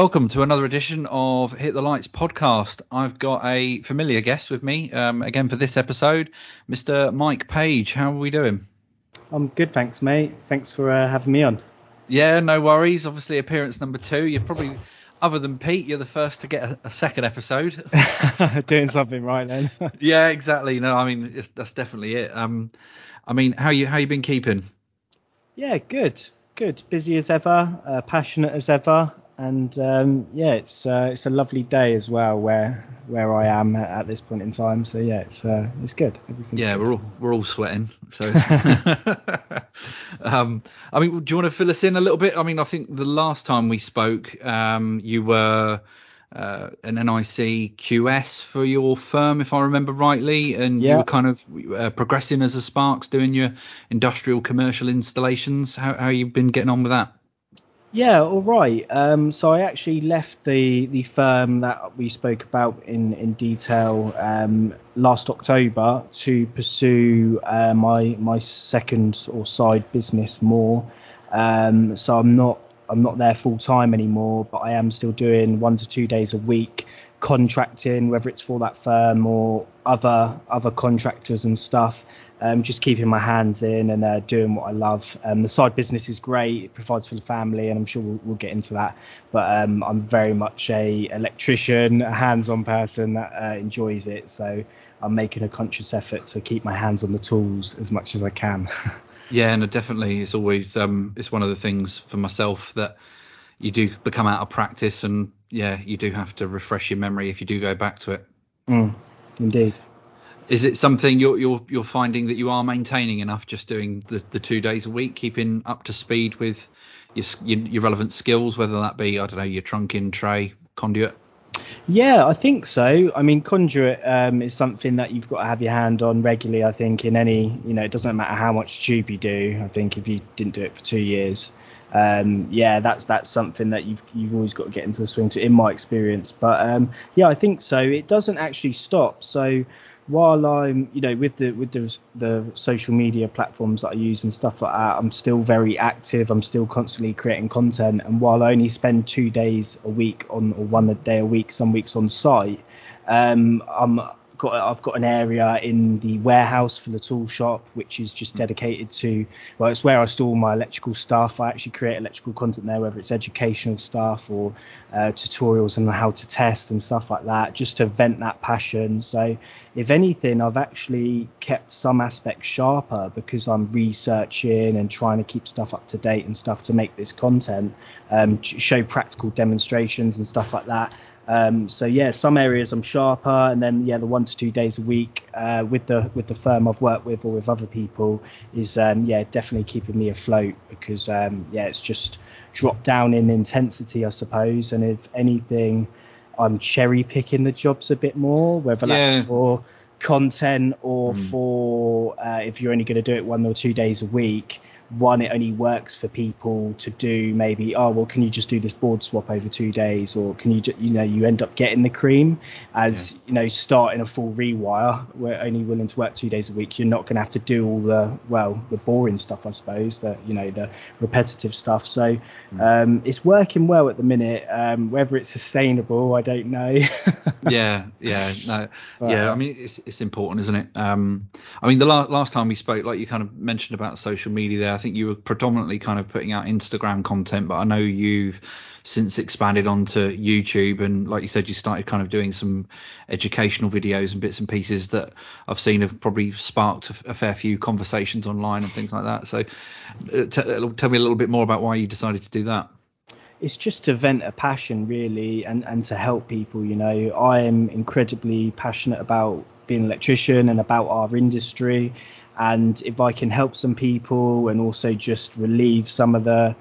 Welcome to another edition of Hit the Lights podcast. I've got a familiar guest with me um, again for this episode, Mr. Mike Page. How are we doing? I'm good, thanks, mate. Thanks for uh, having me on. Yeah, no worries. Obviously, appearance number two. You're probably, other than Pete, you're the first to get a, a second episode. Doing something right then. yeah, exactly. No, I mean that's definitely it. Um, I mean, how you how you been keeping? Yeah, good, good. Busy as ever, uh, passionate as ever and um, yeah, it's uh, it's a lovely day as well where where I am at, this point in time. So yeah, it's uh, it's good. yeah, good. we're all we're all sweating. So, um, I mean, do you want to fill us in a little bit? I mean, I think the last time we spoke, um, you were uh, an NIC QS for your firm, if I remember rightly, and yeah. you were kind of uh, progressing as a Sparks, doing your industrial commercial installations. How how you been getting on with that? Yeah, all right. Um, so I actually left the the firm that we spoke about in in detail um, last October to pursue uh, my my second or side business more. Um, so I'm not I'm not there full time anymore, but I am still doing one to two days a week contracting, whether it's for that firm or other other contractors and stuff. Um, just keeping my hands in and uh, doing what I love. Um, the side business is great; it provides for the family, and I'm sure we'll, we'll get into that. But um, I'm very much a electrician, a hands-on person that uh, enjoys it. So I'm making a conscious effort to keep my hands on the tools as much as I can. yeah, and definitely, it's always um, it's one of the things for myself that you do become out of practice and yeah, you do have to refresh your memory if you do go back to it. Mm, indeed. Is it something you're you're you're finding that you are maintaining enough, just doing the, the two days a week, keeping up to speed with your, your, your relevant skills, whether that be I don't know your trunking tray conduit? Yeah, I think so. I mean, conduit um, is something that you've got to have your hand on regularly. I think in any, you know, it doesn't matter how much tube you do. I think if you didn't do it for two years, um, yeah, that's that's something that you've you've always got to get into the swing to, in my experience. But um, yeah, I think so. It doesn't actually stop. So while I'm, you know, with the with the, the social media platforms that I use and stuff like that, I'm still very active. I'm still constantly creating content. And while I only spend two days a week on or one day a week, some weeks on site, um, I'm got I've got an area in the warehouse for the tool shop, which is just dedicated to well, it's where I store my electrical stuff. I actually create electrical content there, whether it's educational stuff or uh, tutorials on how to test and stuff like that, just to vent that passion. So if anything, I've actually kept some aspects sharper because I'm researching and trying to keep stuff up to date and stuff to make this content, um, show practical demonstrations and stuff like that. Um, so yeah, some areas I'm sharper, and then yeah, the one to two days a week uh, with the with the firm I've worked with or with other people is um, yeah definitely keeping me afloat because um, yeah it's just dropped down in intensity I suppose, and if anything, I'm cherry picking the jobs a bit more, whether yeah. that's for content or mm. for uh, if you're only going to do it one or two days a week one it only works for people to do maybe oh well can you just do this board swap over two days? Or can you you know you end up getting the cream as yeah. you know starting a full rewire we're only willing to work two days a week. You're not going to have to do all the well the boring stuff i suppose the you know the repetitive stuff. So mm. um, it's working well at the minute. Um, whether it's sustainable i don't know. Yeah yeah no. But, yeah i mean it's, it's important isn't it? Um, i mean the la- last time we spoke like you kind of mentioned about social media there think you were predominantly kind of putting out Instagram content, but I know you've since expanded onto YouTube and like you said you started kind of doing some educational videos and bits and pieces that I've seen have probably sparked a, a fair few conversations online and things like that. So uh, t- uh, tell me a little bit more about why you decided to do that. It's just to vent a passion really and, and to help people, you know. I am incredibly passionate about being an electrician and about our industry and if I can help some people and also just relieve some of the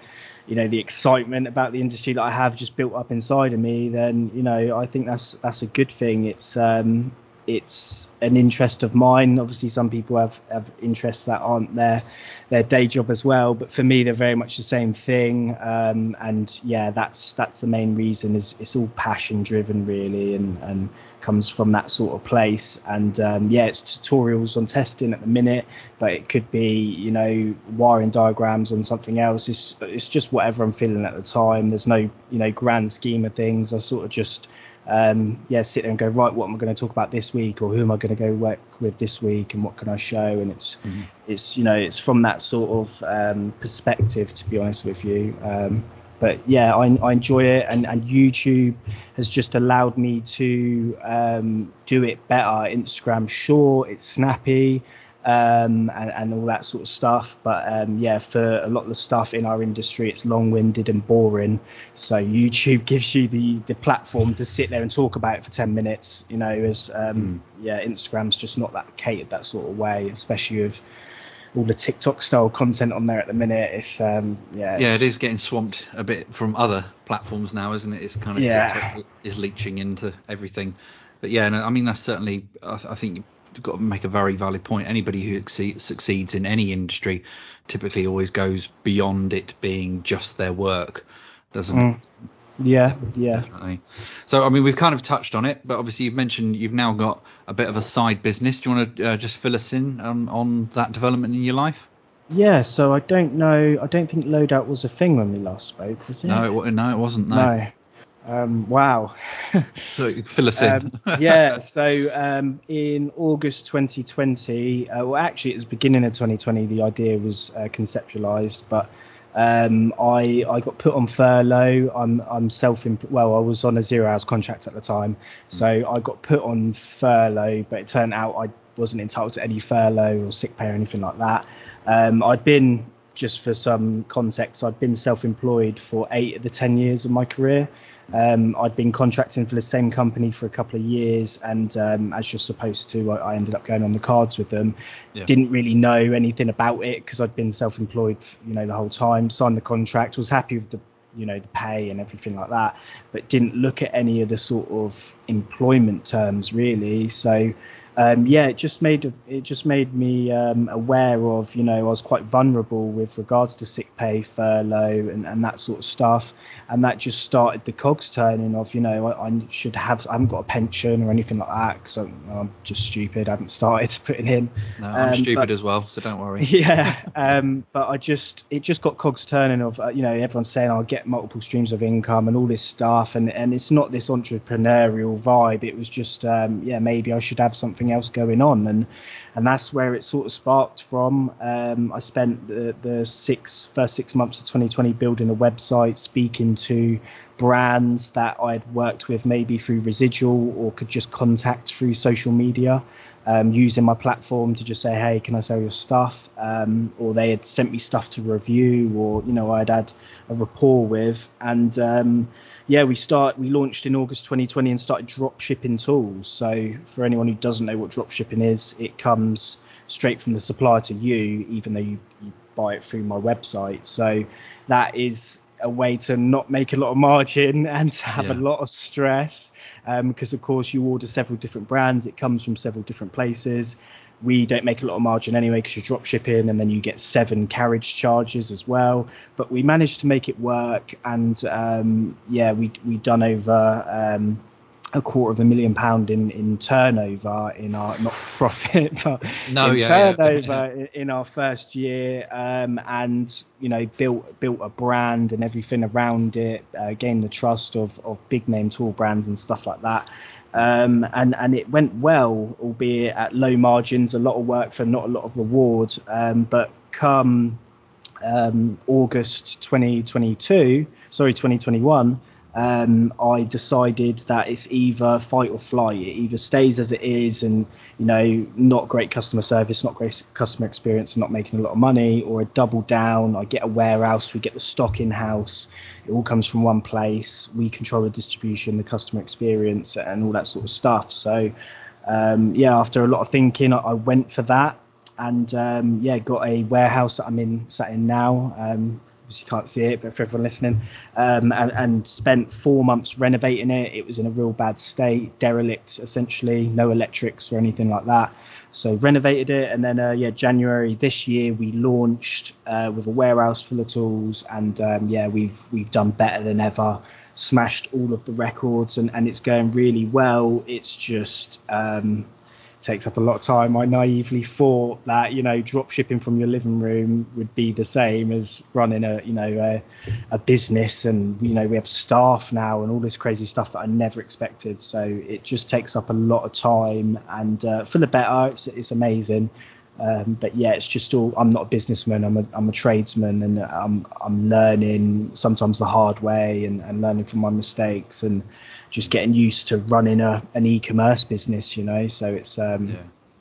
you know the excitement about the industry that I have just built up inside of me then you know I think that's that's a good thing. It's um it's an interest of mine. Obviously, some people have, have interests that aren't their their day job as well, but for me, they're very much the same thing. Um, and yeah, that's that's the main reason. Is it's all passion driven really, and and comes from that sort of place. And um, yeah, it's tutorials on testing at the minute, but it could be you know wiring diagrams on something else. It's it's just whatever I'm feeling at the time. There's no you know grand scheme of things. I sort of just um, yeah, sit there and go, right, what am I going to talk about this week, or who am I going to go work with this week, and what can I show? And it's mm-hmm. it's you know it's from that sort of um, perspective, to be honest with you. Um, but yeah, I, I, enjoy it, and, and YouTube has just allowed me to um, do it better. Instagram, sure, it's snappy um, and, and, all that sort of stuff. But um, yeah, for a lot of the stuff in our industry, it's long-winded and boring. So YouTube gives you the the platform to sit there and talk about it for 10 minutes. You know, as um, mm. yeah, Instagram's just not that catered that sort of way, especially with all the TikTok style content on there at the minute. It's um, yeah. Yeah, it is getting swamped a bit from other platforms now, isn't it? It's kind of yeah. TikTok is leeching into everything. But yeah, no, I mean that's certainly I, I think got to make a very valid point. Anybody who succeeds in any industry typically always goes beyond it being just their work, doesn't mm. it? Yeah, yeah. Definitely. So, I mean, we've kind of touched on it, but obviously you've mentioned you've now got a bit of a side business. Do you want to uh, just fill us in um, on that development in your life? Yeah, so I don't know. I don't think loadout was a thing when we last spoke, was it? No, it, no, it wasn't. No. no. Um, wow. so fill us in. um, yeah. So um, in August 2020, uh, well, actually, it was beginning of 2020. The idea was uh, conceptualized, but um, I I got put on furlough. I'm I'm self well. I was on a zero hours contract at the time, so I got put on furlough. But it turned out I wasn't entitled to any furlough or sick pay or anything like that. Um, I'd been just for some context, I'd been self-employed for eight of the ten years of my career. Um, I'd been contracting for the same company for a couple of years, and um, as you're supposed to, I, I, ended up going on the cards with them. Yeah. Didn't really know anything about it because I'd been self-employed, you know, the whole time. Signed the contract, was happy with the, you know, the pay and everything like that, but didn't look at any of the sort of employment terms really. So um, yeah, it just made it just made me um, aware of you know I was quite vulnerable with regards to sick pay, furlough, and, and that sort of stuff, and that just started the cogs turning of you know I, I should have I haven't got a pension or anything like that because I'm, I'm, just stupid. I haven't started putting in. No, I'm um, stupid but, as well, so don't worry. Yeah, um, but I just it just got cogs turning of uh, you know everyone's saying I'll get multiple streams of income and all this stuff, and and it's not this entrepreneurial vibe. It was just um, yeah maybe I should have something something else going on, and and that's where it sort of sparked from. Um, I spent the, the six first six months of 2020 building a website, speaking to brands that I'd worked with maybe through residual or could just contact through social media um, using my platform to just say, hey, can I sell your stuff? Um, or they had sent me stuff to review, or you know, I'd had a rapport with, and um, yeah, we start we launched in August 2020 and started drop shipping tools. So for anyone who doesn't know what drop shipping is, it comes straight from the supplier to you, even though you, you buy it through my website. So that is a way to not make a lot of margin and to have yeah. a lot of stress because um, of course you order several different brands it comes from several different places we don't make a lot of margin anyway because you're drop shipping and then you get seven carriage charges as well but we managed to make it work and um, yeah we we done over um, a quarter of a million pound in, in turnover in our not profit but no, in yeah, turnover yeah. in our first year um, and you know built built a brand and everything around it uh, gained the trust of, of big name tool brands and stuff like that um, and and it went well albeit at low margins a lot of work for not a lot of reward um, but come um, August 2022 sorry 2021 um, I decided that it's either fight or flight. It either stays as it is and, you know, not great customer service, not great customer experience, and not making a lot of money, or a double down. I get a warehouse, we get the stock in house. It all comes from one place. We control the distribution, the customer experience, and all that sort of stuff. So, um, yeah, after a lot of thinking, I, I went for that. And um, yeah, got a warehouse that I'm in, sat in now. Obviously can't see it, but for everyone listening, um, and, and, spent four months renovating it. It was in a real bad state, derelict essentially, no electrics or anything like that. So renovated it, and then uh, yeah, January this year we launched uh, with a warehouse full of tools, and um, yeah, we've we've done better than ever smashed all of the records and, and it's going really well. It's just um, takes up a lot of time. I naively thought that you know drop shipping from your living room would be the same as running a you know a, a, business, and you know we have staff now and all this crazy stuff that I never expected. So it just takes up a lot of time, and uh, for the better, it's, it's amazing. Um, but yeah, it's just all. I'm not a businessman. I'm a I'm a tradesman, and I'm I'm learning sometimes the hard way and, and learning from my mistakes and just getting used to running a an e-commerce business. You know, so it's um yeah.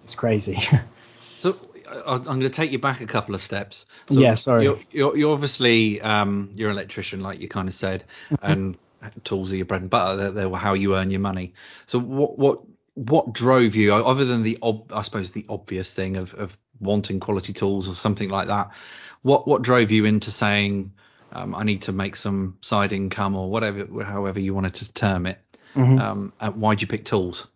it's crazy. so I'm going to take you back a couple of steps. So yeah, sorry. You're, you're, you're obviously um, you're an electrician, like you kind of said, and tools are your bread and butter. They're, they're, how you earn your money. So what what what drove you, other than the ob- I suppose the obvious thing of, of wanting quality tools or something like that? What what drove you into saying um, I need to make some side income or whatever, however you wanted to term it? Mm-hmm. Um, why'd you pick tools?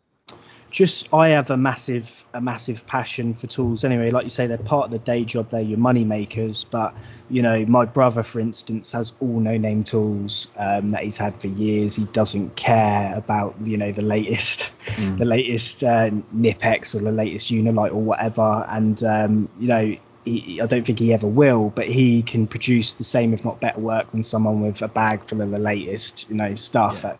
just I have a massive a massive passion for tools anyway. Like you say, they're part of the day job. They're your money makers. But you know, my brother, for instance, has all no name tools um, that he's had for years. He doesn't care about you know the latest mm. the latest uh, Knipex or the latest Unilite or whatever. And um, you know. He, I don't think he ever will, but he can produce the same, if not better, work than someone with a bag full of the latest, you know, stuff. Yeah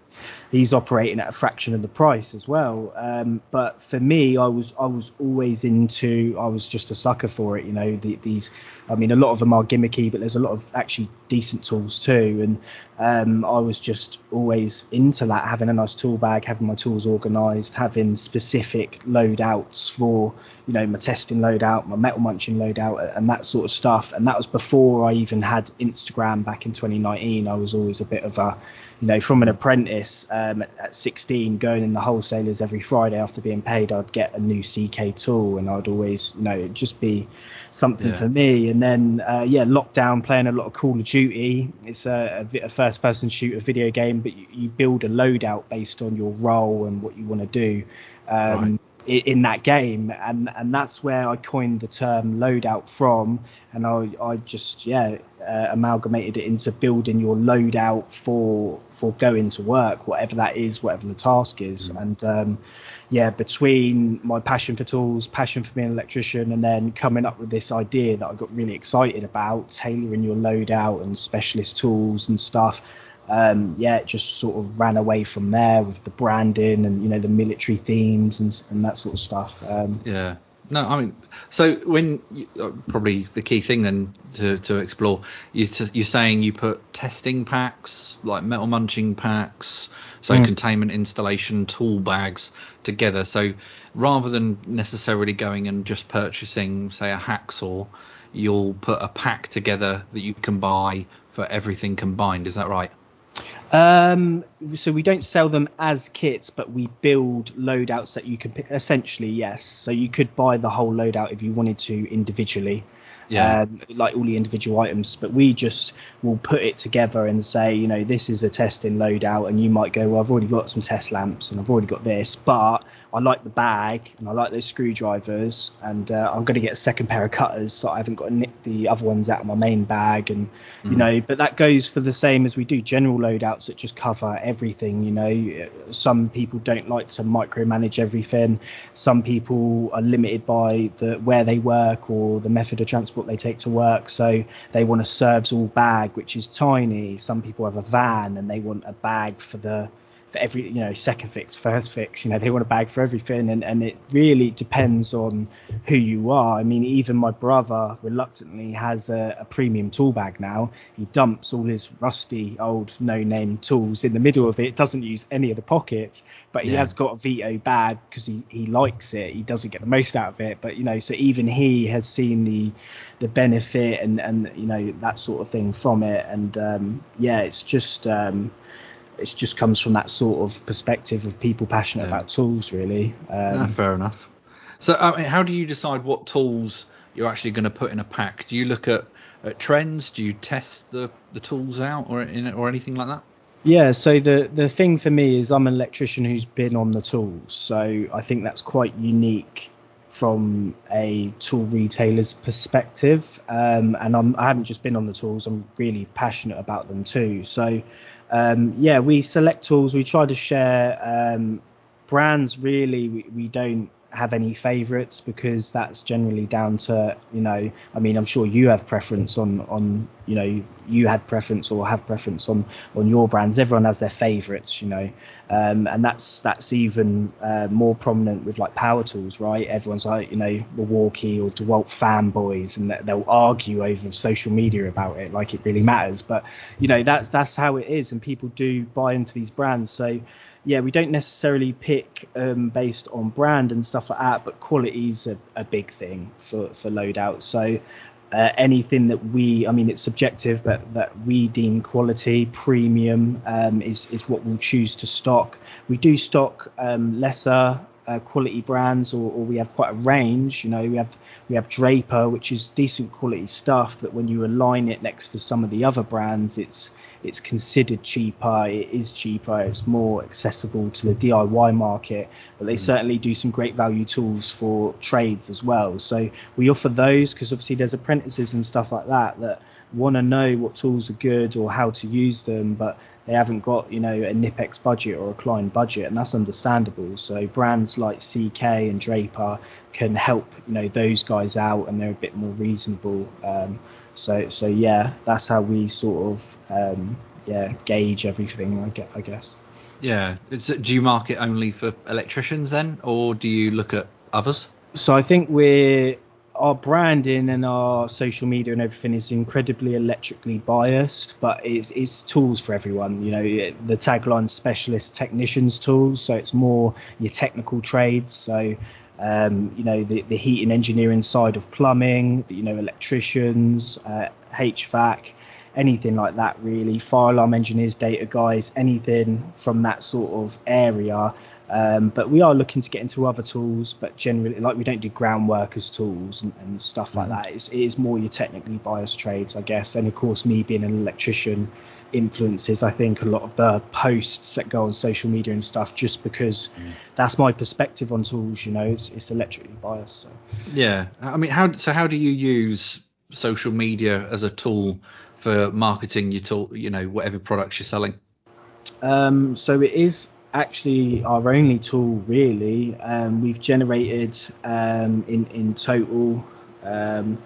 he's operating at a fraction of the price as well. Um, but for me, I was I was always into I was just a sucker for it. You know, the, these I mean, a lot of them are gimmicky, but there's a lot of actually decent tools too. And um, I was just always into that, having a nice tool bag, having my tools organised, having specific loadouts for you know my testing loadout, my metal munching loadout, and that sort of stuff. And that was before I even had Instagram back in 2019. I was always a bit of a you know, from an apprentice um, at 16, going in the wholesalers every Friday after being paid, I'd get a new CK tool, and I'd always, you know, it'd just be something yeah. for me. And then, uh, yeah, lockdown, playing a lot of Call of Duty. It's a, a first-person shooter video game, but you, you, build a loadout based on your role and what you want to do. Um, right in that game and and that's where I coined the term loadout from and I I just yeah uh, amalgamated it into building your loadout for for going to work whatever that is whatever the task is mm. and um, yeah between my passion for tools passion for being an electrician and then coming up with this idea that I got really excited about tailoring your loadout and specialist tools and stuff um, yeah, it just sort of ran away from there with the branding and you know the military themes and, and that sort of stuff. Um, yeah. No, I mean, so when you, uh, probably the key thing then to, to explore, you t- you're saying you put testing packs like metal munching packs, so mm. containment installation tool bags together. So rather than necessarily going and just purchasing, say, a hacksaw, you'll put a pack together that you can buy for everything combined. Is that right? Um, so we don't sell them as kits, but we build loadouts that you can pick. Essentially, yes. So you could buy the whole loadout if you wanted to individually yeah. Um, like all the individual items. But we just will put it together and say, you know, this is a testing loadout, and you might go, well, I've already got some test lamps and I've already got this, but I like the bag and I like those screwdrivers, and uh, I'm going to get a second pair of cutters, so I haven't got to nick the other ones out of my main bag, and mm-hmm. you know, but that goes for the same as we do general loadouts that just cover everything. You know, some people don't like to micromanage everything. Some people are limited by the where they work or the method of transport transport they take to work. So they want a serves all bag, which is tiny. Some people have a van and they want a bag for the for every you know second fix first fix you know they want a bag for everything. And, and it really depends on who you are. I mean even my brother reluctantly has a, a premium tool bag now. He dumps all his rusty old no name tools in the middle of it. Doesn't use any of the pockets but he yeah. has got a veto bag because he, he likes it. He doesn't get the most out of it. But you know so even he has seen the the benefit and and you know that sort of thing from it. And um, yeah it's just um, it just comes from that sort of perspective of people passionate yeah. about tools, really. Um, fair enough. So, I mean, how do you decide what tools you're actually going to put in a pack? Do you look at at trends? Do you test the the tools out or in, or anything like that? Yeah, so the the thing for me is I'm an electrician who's been on the tools, so I think that's quite unique from a tool retailer's perspective. Um, and I'm, I haven't just been on the tools; I'm really passionate about them too. So um, yeah, we select tools. We try to share um, brands. Really, we, we don't have any favorites because that's generally down to you know I mean I'm sure you have preference on on you know you had preference or have preference on on your brands. Everyone has their favorites you know. Um, and that's that's even uh, more prominent with like power tools right? Everyone's like you know Milwaukee or DeWalt fanboys and they'll argue over social media about it like it really matters. But you know that's that's how it is and people do buy into these brands. So yeah, we don't necessarily pick um, based on brand and stuff like that, but quality is a, a big thing for for loadout. So uh, anything that we, I mean, it's subjective, but that we deem quality, premium, um, is is what we'll choose to stock. We do stock um, lesser uh, quality brands, or, or, we have quite a range. You know, we have we have Draper, which is decent quality stuff, but when you align it next to some of the other brands, it's it's considered cheaper. It is cheaper. It's more accessible to the DIY market, but they mm. certainly do some great value tools for trades as well. So we offer those because obviously there's apprentices and stuff like that that want to know what tools are good or how to use them, but they haven't got you know a Knipex budget or a Klein budget, and that's understandable. So brands like CK and Draper can help you know those guys out, and they're a bit more reasonable. Um, so so yeah, that's how we sort of um, yeah gauge everything. I get I guess. Yeah. Do you market only for electricians then, or do you look at others? So I think we're our branding and our social media and everything is incredibly electrically biased, but it's, it's tools for everyone. You know, the tagline specialist technicians tools, so it's more your technical trades. So, um, you know, the, the heating engineering side of plumbing, you know, electricians, uh, HVAC, anything like that really. Fire alarm engineers, data guys, anything from that sort of area um, but we are looking to get into other tools, but generally, like we don't do groundwork as tools and, and stuff like mm-hmm. that. It's, it is more your technically biased trades, I guess. And of course, me being an electrician influences, I think, a lot of the posts that go on social media and stuff, just because mm. that's my perspective on tools. You know, it's, it's electrically biased. So. Yeah, I mean, how so? How do you use social media as a tool for marketing your tool? You know, whatever products you're selling. Um, so it is actually our only tool really. Um, we've generated um, in in total, um,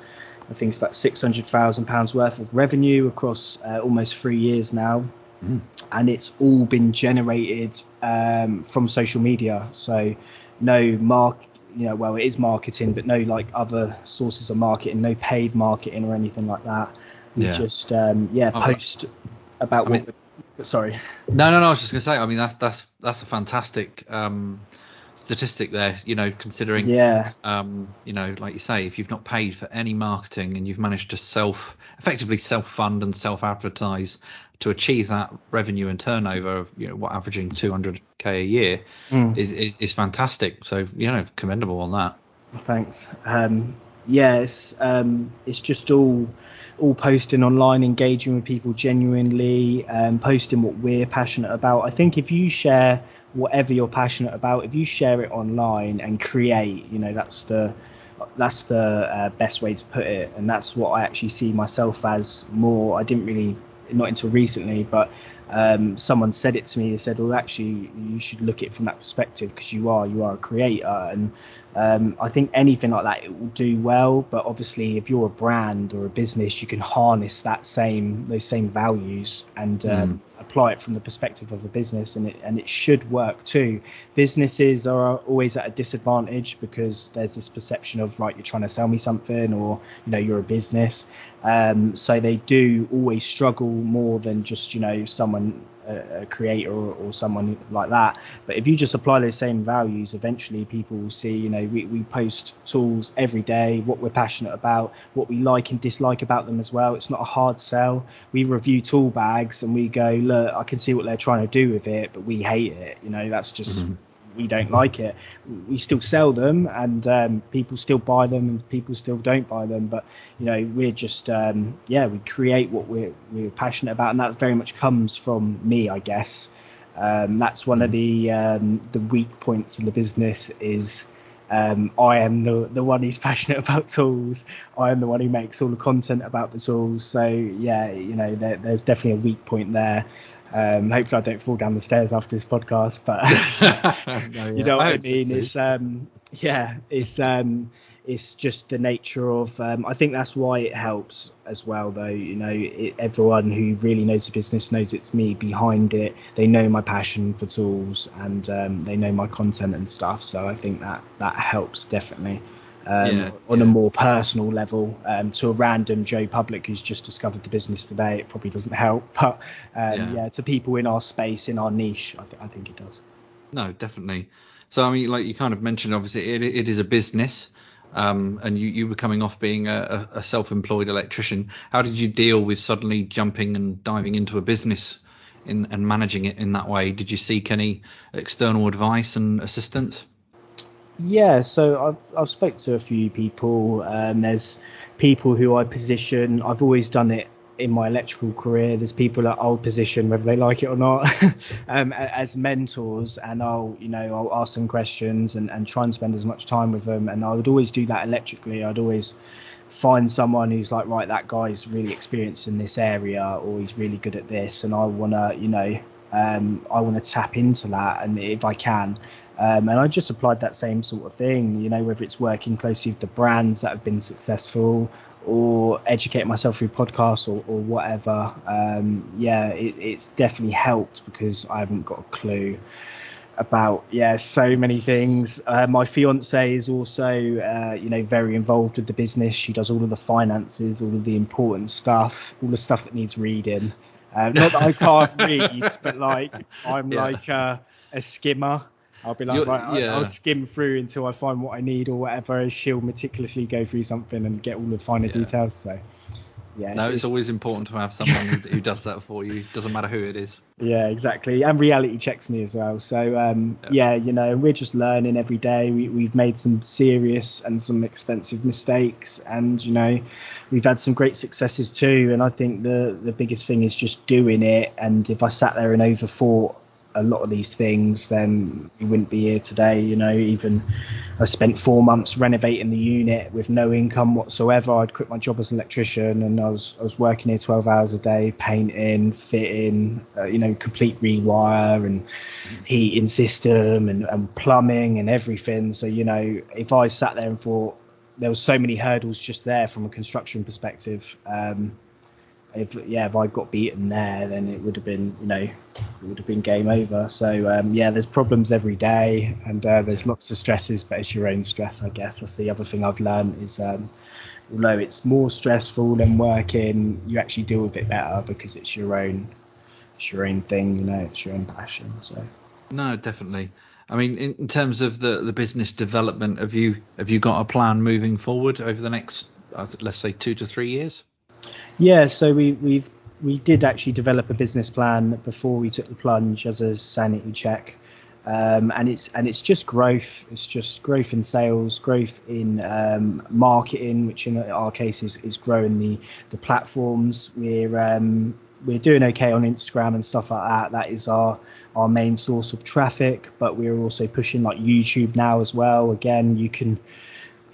I think it's about six hundred thousand pounds worth of revenue across uh, almost three years now, mm. and it's all been generated um, from social media. So no mark. You know, well, it is marketing, but no like other sources of marketing, no paid marketing or anything like that. We yeah. just um, yeah post about I what mean, Sorry. No, no, no. I was just gonna say. I mean, that's that's that's a fantastic um, statistic there. You know, considering. Yeah. Um, you know, like you say, if you've not paid for any marketing and you've managed to self, effectively self-fund and self-advertise to achieve that revenue and turnover of you know what averaging 200k a year mm. is, is is fantastic. So you know, commendable on that. Thanks. Um, yes, um, it's just all all posting online, engaging with people genuinely, um, posting what we're passionate about. I think if you share whatever you're passionate about, if you share it online and create, you know, that's the that's the uh, best way to put it, and that's what I actually see myself as more. I didn't really not until recently, but um, someone said it to me. They said, "Well, actually, you should look at it from that perspective because you are you are a creator." And um, I think anything like that it will do well. But obviously, if you're a brand or a business, you can harness that same those same values and um, mm. apply it from the perspective of a business, and it and it should work too. Businesses are always at a disadvantage because there's this perception of right, you're trying to sell me something, or you know, you're a business. Um, so they do always struggle more than just you know someone a, a creator or, or, someone like that. But if you just apply those same values, eventually people will see. You know, we, we post tools every day, what we're passionate about, what we like and dislike about them as well. It's not a hard sell. We review tool bags and we go, look, I can see what they're trying to do with it, but we hate it. You know, that's just. Mm-hmm we don't like it. We still sell them, and um, people still buy them, and people still don't buy them. But you know, we're just um, yeah, we create what we're we're passionate about, and that very much comes from me, I guess. Um, that's one of the um, the weak points in the business is um, I am the the one who's passionate about tools. I am the one who makes all the content about the tools. So yeah, you know, there, there's definitely a weak point there. Um, hopefully, I don't fall down the stairs after this podcast, but no, yeah. you know what I, I mean. It's um, yeah, it's um, it's just the nature of. Um, I think that's why it helps as well, though. You know, it, everyone who really knows the business knows it's me behind it. They know my passion for tools and um, they know my content and stuff. So I think that that helps definitely. Um, yeah, on yeah. a more personal level um, to a random Joe Public who's just discovered the business today, it probably doesn't help. But um, yeah. yeah. to people in our space, in our niche, I, th- I, think it does. No, definitely. So I mean, like you kind of mentioned, obviously it, it is a business. Um, and you, you were coming off being a, a, self-employed electrician. How did you deal with suddenly jumping and diving into a business in, and managing it in that way? Did you seek any external advice and assistance? Yeah, so I've I've spoke to a few people. Um, there's people who I position. I've always done it in my electrical career. There's people at old position, whether they like it or not, um, as mentors, and I'll, you know, I'll ask them questions and, and try and spend as much time with them. And I would always do that electrically. I'd always find someone who's like, right, that guy's really experienced in this area, or he's really good at this, and I wanna, you know, um, I want to tap into that, and if I can. Um, and I just applied that same sort of thing, you know, whether it's working closely with the brands that have been successful or educate myself through podcasts or, or whatever. Um, yeah, it, it's definitely helped because I haven't got a clue about yeah so many things. Uh, my fiance is also uh, you know very involved with the business. She does all of the finances, all of the important stuff, all the stuff that needs reading. Uh, not that I can't read, but like I'm yeah. like a skimmer. I'll be like, right, yeah. I'll, I'll, skim through until I find what I need or whatever. She'll meticulously go through something and get all the finer yeah. details. So, yeah. No, it's, it's, always important to have someone who, who, does that for you. Doesn't matter who it is. Yeah, exactly. And reality checks me as well. So, um, yeah. yeah. you know, we're just learning every day. We, we've made some serious and some expensive mistakes, and you know, we've had some great successes too. And I think the the biggest thing is just doing it. And if I sat there and overthought a lot of these things, then we wouldn't be here today. You know, even I spent four months renovating the unit with no income whatsoever. I'd quit my job as an electrician and I was I was working here 12 hours a day, painting, fitting, uh, you know, complete rewire and heating system and, and plumbing and everything. So you know, if I sat there and thought there was so many hurdles just there from a construction perspective. Um, if yeah, if I got beaten there, then it would have been you know it would have been game over. So um, yeah, there's problems every day, and uh, there's lots of stresses, but it's your own stress, I guess. That's the other thing I've learned is um, although it's more stressful than working, you actually deal with it better because it's your own it's your own thing, you know, it's your own passion. So no, definitely. I mean, in, in terms of the the business development, have you have you got a plan moving forward over the next, uh, let's say, two to three years? Yeah, so we we've we did actually develop a business plan before we took the plunge as a sanity check. Um, and it's and it's just growth. It's just growth in sales, growth in um, marketing, which in our case is, is growing the the platforms. We're um, we're doing okay on Instagram and stuff like that. That is our our main source of traffic, but we're also pushing like YouTube now as well. Again, you can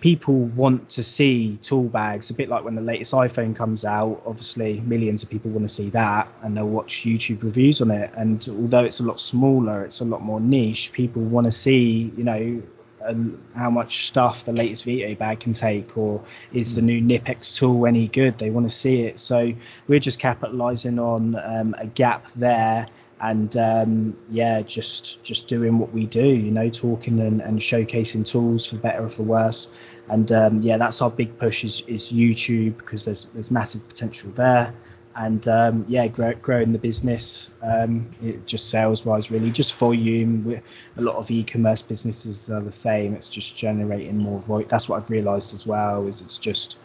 people want to see tool bags a bit like when the latest iphone comes out obviously millions of people want to see that and they'll watch youtube reviews on it and although it's a lot smaller it's a lot more niche people want to see you know um, how much stuff the latest Veto bag can take, or is the new knipex tool any good? They want to see it. So we're just capitalising on um, a gap there and um, yeah, just just doing what we do, you know, talking and, and showcasing tools for better or for worse. And um, yeah, that's our big push is, is YouTube because there's there's massive potential there. And um, yeah, grow, growing the business, um, it, just sales wise, really, just volume. We're, A lot of e-commerce businesses are the same. It's just generating more volume. That's what I've realised as well. Is it's just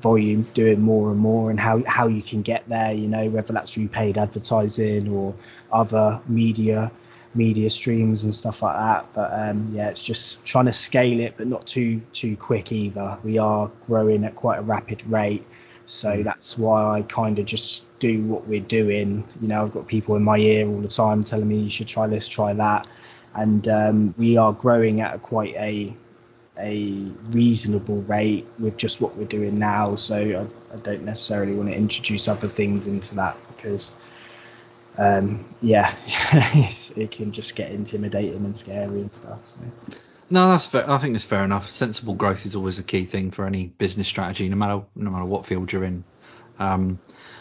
volume doing more and more and how how you can get there you know whether that's through paid advertising or other media media streams and stuff like that. But um, yeah, it's just trying to scale it, but not too too quick either. We are growing at quite a rapid rate, so mm. that's why I kind of just do what we're doing. You know, I've got people in my ear all the time telling me you should try this, try that, and um, we are growing at a quite a a reasonable rate with just what we're doing now. So I, I don't necessarily want to introduce other things into that because um, yeah, it can just get intimidating and scary and stuff. So. No, that's fair. I think it's fair enough. Sensible growth is always a key thing for any business strategy, no matter no matter what field you're in. Um,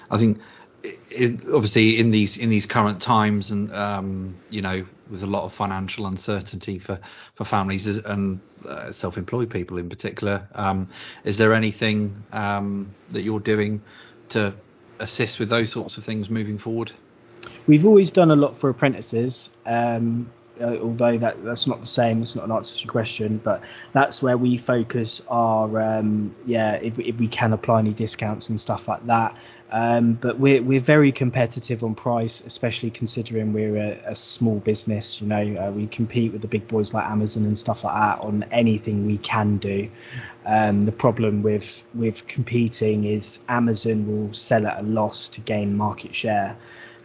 I think it, obviously in these in these current times and um, you know with a lot of financial uncertainty for for families and uh, self-employed people in particular, um, is there anything um, that you're doing to assist with those sorts of things moving forward? We've always done a lot for apprentices, um, uh, although that that's not the same. It's not an answer to your question, but that's where we focus our um, yeah. If if we can apply any discounts and stuff like that. Um, but we're we're very competitive on price, especially considering we're a, a small business. You know, uh, we compete with the big boys like Amazon and stuff like that on anything we can do. Um, the problem with with competing is Amazon will sell at a loss to gain market share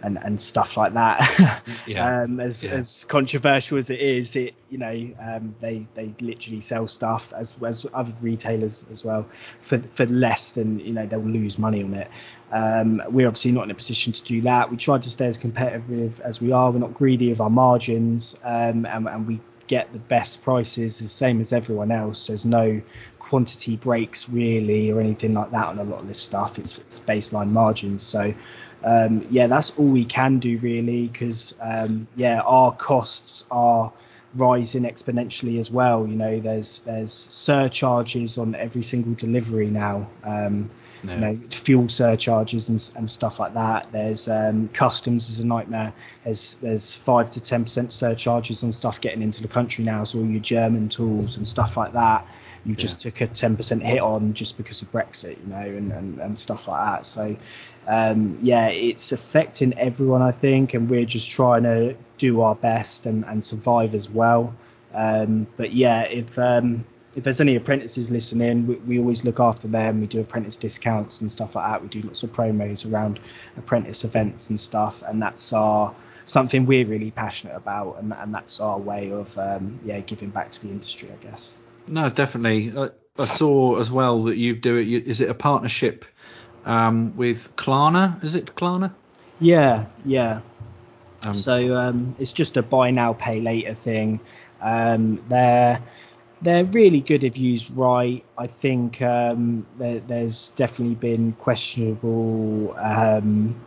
and and stuff like that. yeah. um, as yeah. as controversial as it is, it you know um, they they literally sell stuff as as other retailers as well for for less than you know they'll lose money on it. Um, we're obviously not in a position to do that. We try to stay as competitive as we are. We're not greedy of our margins, um, and, and we get the best prices the same as everyone else. There's no quantity breaks really or anything like that on a lot of this stuff. It's, it's baseline margins. So um, yeah, that's all we can do really because um, yeah, our costs are rising exponentially as well. You know, there's there's surcharges on every single delivery now. Um, You know, fuel surcharges and, and stuff like that. There's um, customs is a nightmare. There's there's five to ten percent surcharges on stuff getting into the country now. So all your German tools and stuff like that you just yeah. took a 10% hit on just because of Brexit, you know, and, and, and stuff like that. So, um, yeah, it's affecting everyone, I think, and we're just trying to do our best and, and survive as well. Um, but yeah, if um, if there's any apprentices listening, we, we, always look after them. We do apprentice discounts and stuff like that. We do lots of promos around apprentice events and stuff, and that's our something we're really passionate about, and, and that's our way of um, yeah giving back to the industry, I guess. No, definitely. I, I saw as well that you do it. You, is it a partnership um, with Klarna? Is it Klarna? Yeah, yeah. Um, so um, it's just a buy now, pay later thing. Um, they're they're really good if used right. I think um, there, there's definitely been questionable, um,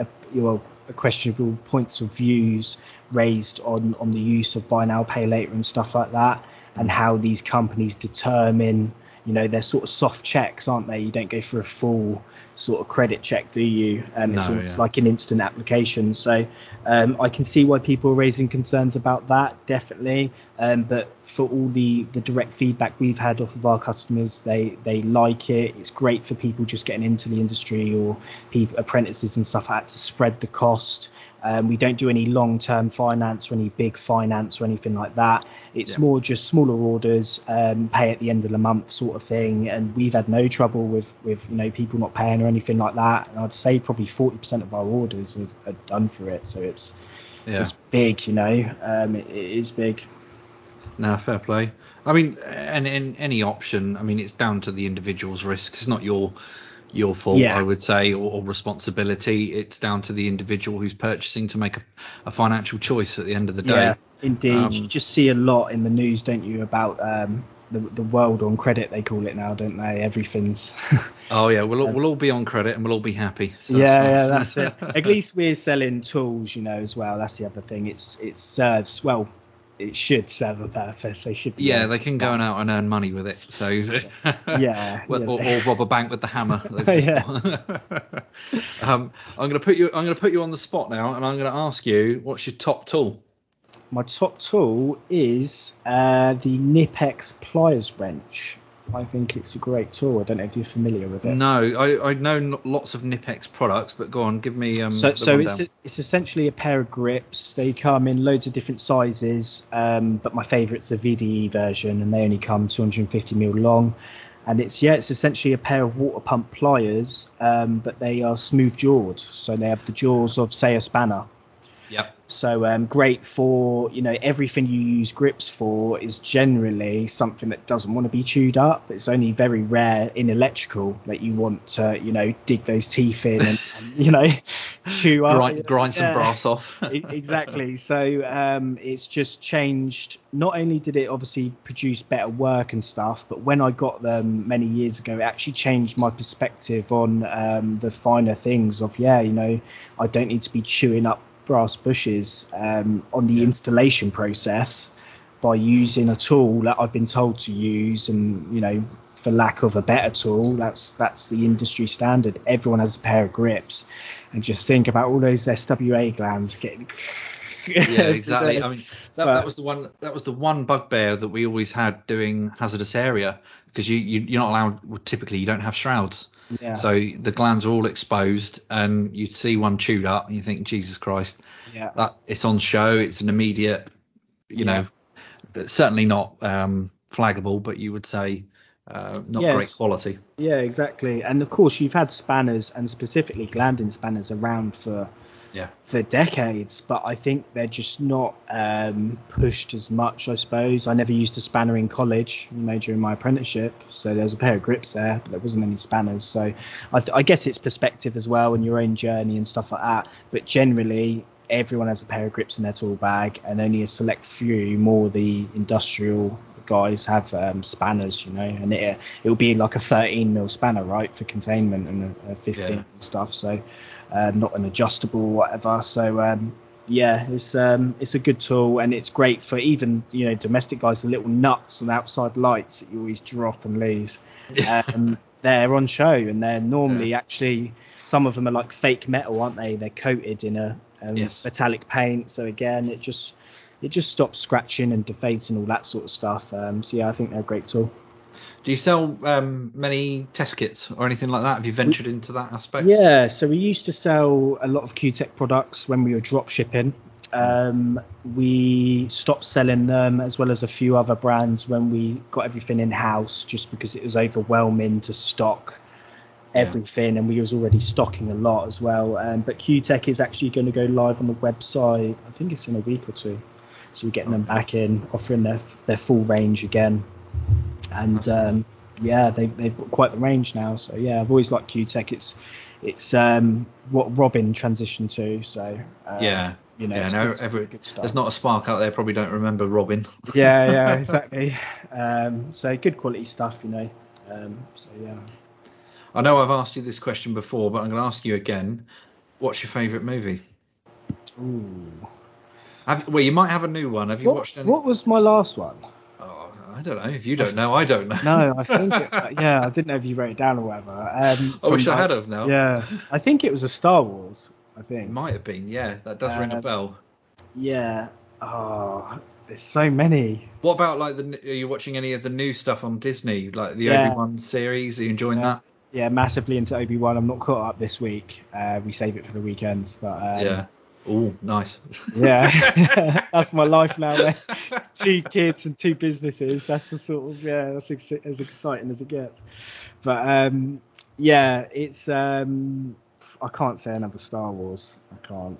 a, you know, questionable points of views raised on on the use of buy now, pay later and stuff like that and how these companies determine you know they're sort of soft checks aren't they? You don't go for a full sort of credit check do you? Um, no, it's, yeah. like an instant application. So um, i can see why people are raising concerns about that definitely. Um, but for all the the direct feedback we've had off of our customers they they like it it's great for people just getting into the industry or people apprentices and stuff like that to spread the cost um, we don't do any long-term finance or any big finance or anything like that. It's yeah. more just smaller orders, um, pay at the end of the month sort of thing. And we've had no trouble with with you know people not paying or anything like that. And I'd say probably 40% of our orders are, are done for it. So it's yeah. it's big, you know. Um, it, it is big. No, fair play. I mean, and in any option, I mean, it's down to the individual's risk. It's not your your fault, yeah. I would say, or, or, responsibility. It's down to the individual who's purchasing to make a, a financial choice at the end of the day. Yeah, indeed. Um, you just see a lot in the news, don't you, about um, the, the world on credit, they call it now, don't they? Everything's. oh, yeah, we'll, we'll all be on credit and we'll all be happy. So yeah, yeah, that's it. At least we're selling tools, you know, as well. That's the other thing. It's It serves, well, it should serve a purpose. They should. be. yeah, they can go out and earn money with it. So yeah, or, or, or, rob a bank with the hammer. yeah. um, I'm gonna put you. I'm gonna put you on the spot now, and I'm gonna ask you, what's your top tool? My top tool is uh, the Knipex pliers wrench. I think it's a great tool. I don't know if you're familiar with it. No, I, I know lots of Knipex products, but go on, give me um. So, so it's a, it's essentially a pair of grips. They come in loads of different sizes, um, but my favourite's the VDE version, and they only come 250 mil long. And it's yeah, it's essentially a pair of water pump pliers, um, but they are smooth jawed, so they have the jaws of say a spanner. Yep. So um, great for you know everything you use grips for is generally something that doesn't want to be chewed up. It's only very rare in electrical that you want to you know dig those teeth in and, and you know chew up, grind, grind some brass off. exactly. So um, it's just changed. Not only did it obviously produce better work and stuff, but when I got them many years ago, it actually changed my perspective on um, the finer things of yeah, you know, I don't need to be chewing up brass bushes um, on the installation process by using a tool that I've been told to use, and you know, for lack of a better tool, that's that's the industry standard. Everyone has a pair of grips, and just think about all those SWA glands getting. yeah, exactly. I mean, that, but, that was the one. That was the one bugbear that we always had doing hazardous area because you, you you're not allowed. Well, typically, you don't have shrouds. Yeah. So the glands are all exposed, and you see one chewed up, and you think, Jesus Christ, yeah, that it's on show. It's an immediate, you yeah. know, certainly not um, flaggable, but you would say uh, not yes. great quality. Yeah, exactly. And of course, you've had spanners and specifically glanding spanners around for yeah. for decades, but I think they're just not um, pushed as much. I suppose I never used a spanner in college, know, during my apprenticeship. So there's a pair of grips there, but there wasn't any spanners. So I, th- I guess it's perspective as well and your own journey and stuff like that. But generally, everyone has a pair of grips in their tool bag, and only a select few, more the industrial guys, have um, spanners, you know, and it it will be like a 13 mil spanner, right, for containment and a, a 15 yeah. and stuff. So uh, not an adjustable or whatever. So um, yeah, it's um, it's a good tool and it's great for even you know domestic guys, the little nuts and outside lights that you always drop and lose. Um, they're on show and they're normally yeah. actually some of them are like fake metal, aren't they? They're coated in a um, yes. metallic paint, so again it just it just stops scratching and defacing all that sort of stuff. Um, so yeah, I think they're a great tool. Do you sell um, many test kits or anything like that? Have you ventured we, into that aspect? Yeah, so we used to sell a lot of Kewtech products when we were drop shipping. Um, we stopped selling them as well as a few other brands when we got everything in house, just because it was overwhelming to stock everything, yeah. and we was already stocking a lot as well. Um, but Kewtech is actually going to go live on the website. I think it's in a week or two. So we're getting them back in, offering their their full range again and um, yeah, they've they've got quite the range now. So yeah, I've always liked Kewtech. It's it's um, what Robin transitioned to. So uh, yeah. You know, yeah, no, every, there's not a spark out there probably don't remember Robin. yeah, yeah, exactly. Um, so good quality stuff, you know. Um, so yeah. I know I've asked you this question before, but I'm going to ask you again. What's your favourite movie? Ooh. Have, well, you might have a new one. Have you what, watched any? What was my last one? I don't know. If you don't know, I don't know. no, I think it, yeah, I didn't know if you wrote it down or whatever. Um, I wish I had of now. Yeah, I think it was a Star Wars. I think it might have been. Yeah, that does um, ring a um, bell. Yeah. Oh, there's so many. What about like the? Are you watching any of the new stuff on Disney, like the yeah. Obi Wan series? Are you enjoying yeah. that? Yeah, massively into Obi Wan. I'm not caught up this week. Uh, we save it for the weekends, but um, yeah. Oh, nice. Yeah, that's my life now. Two kids and two businesses. That's the sort of yeah, that's ex- as exciting as it gets. But um, yeah, it's um, I can't say another Star Wars. I can't.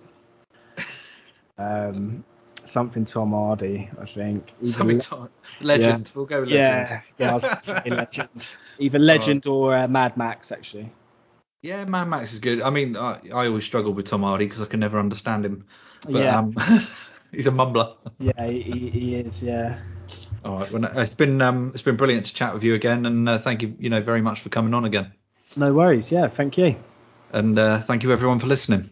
Um, something Tom Hardy, I think. Either something Tom, Legend. Yeah. We'll go with Legend. Yeah, yeah, I was going to say Legend. Either Legend or uh, Mad Max, actually. Yeah, Mad Max is good. I mean, I, I always struggle with Tom Hardy because I can never understand him. But, yeah. Um, he's a mumbler. Yeah, he, he is. Yeah. All right. Well, it's been um, it's been brilliant to chat with you again, and uh, thank you, you know, very much for coming on again. No worries. Yeah, thank you. And uh, thank you everyone for listening.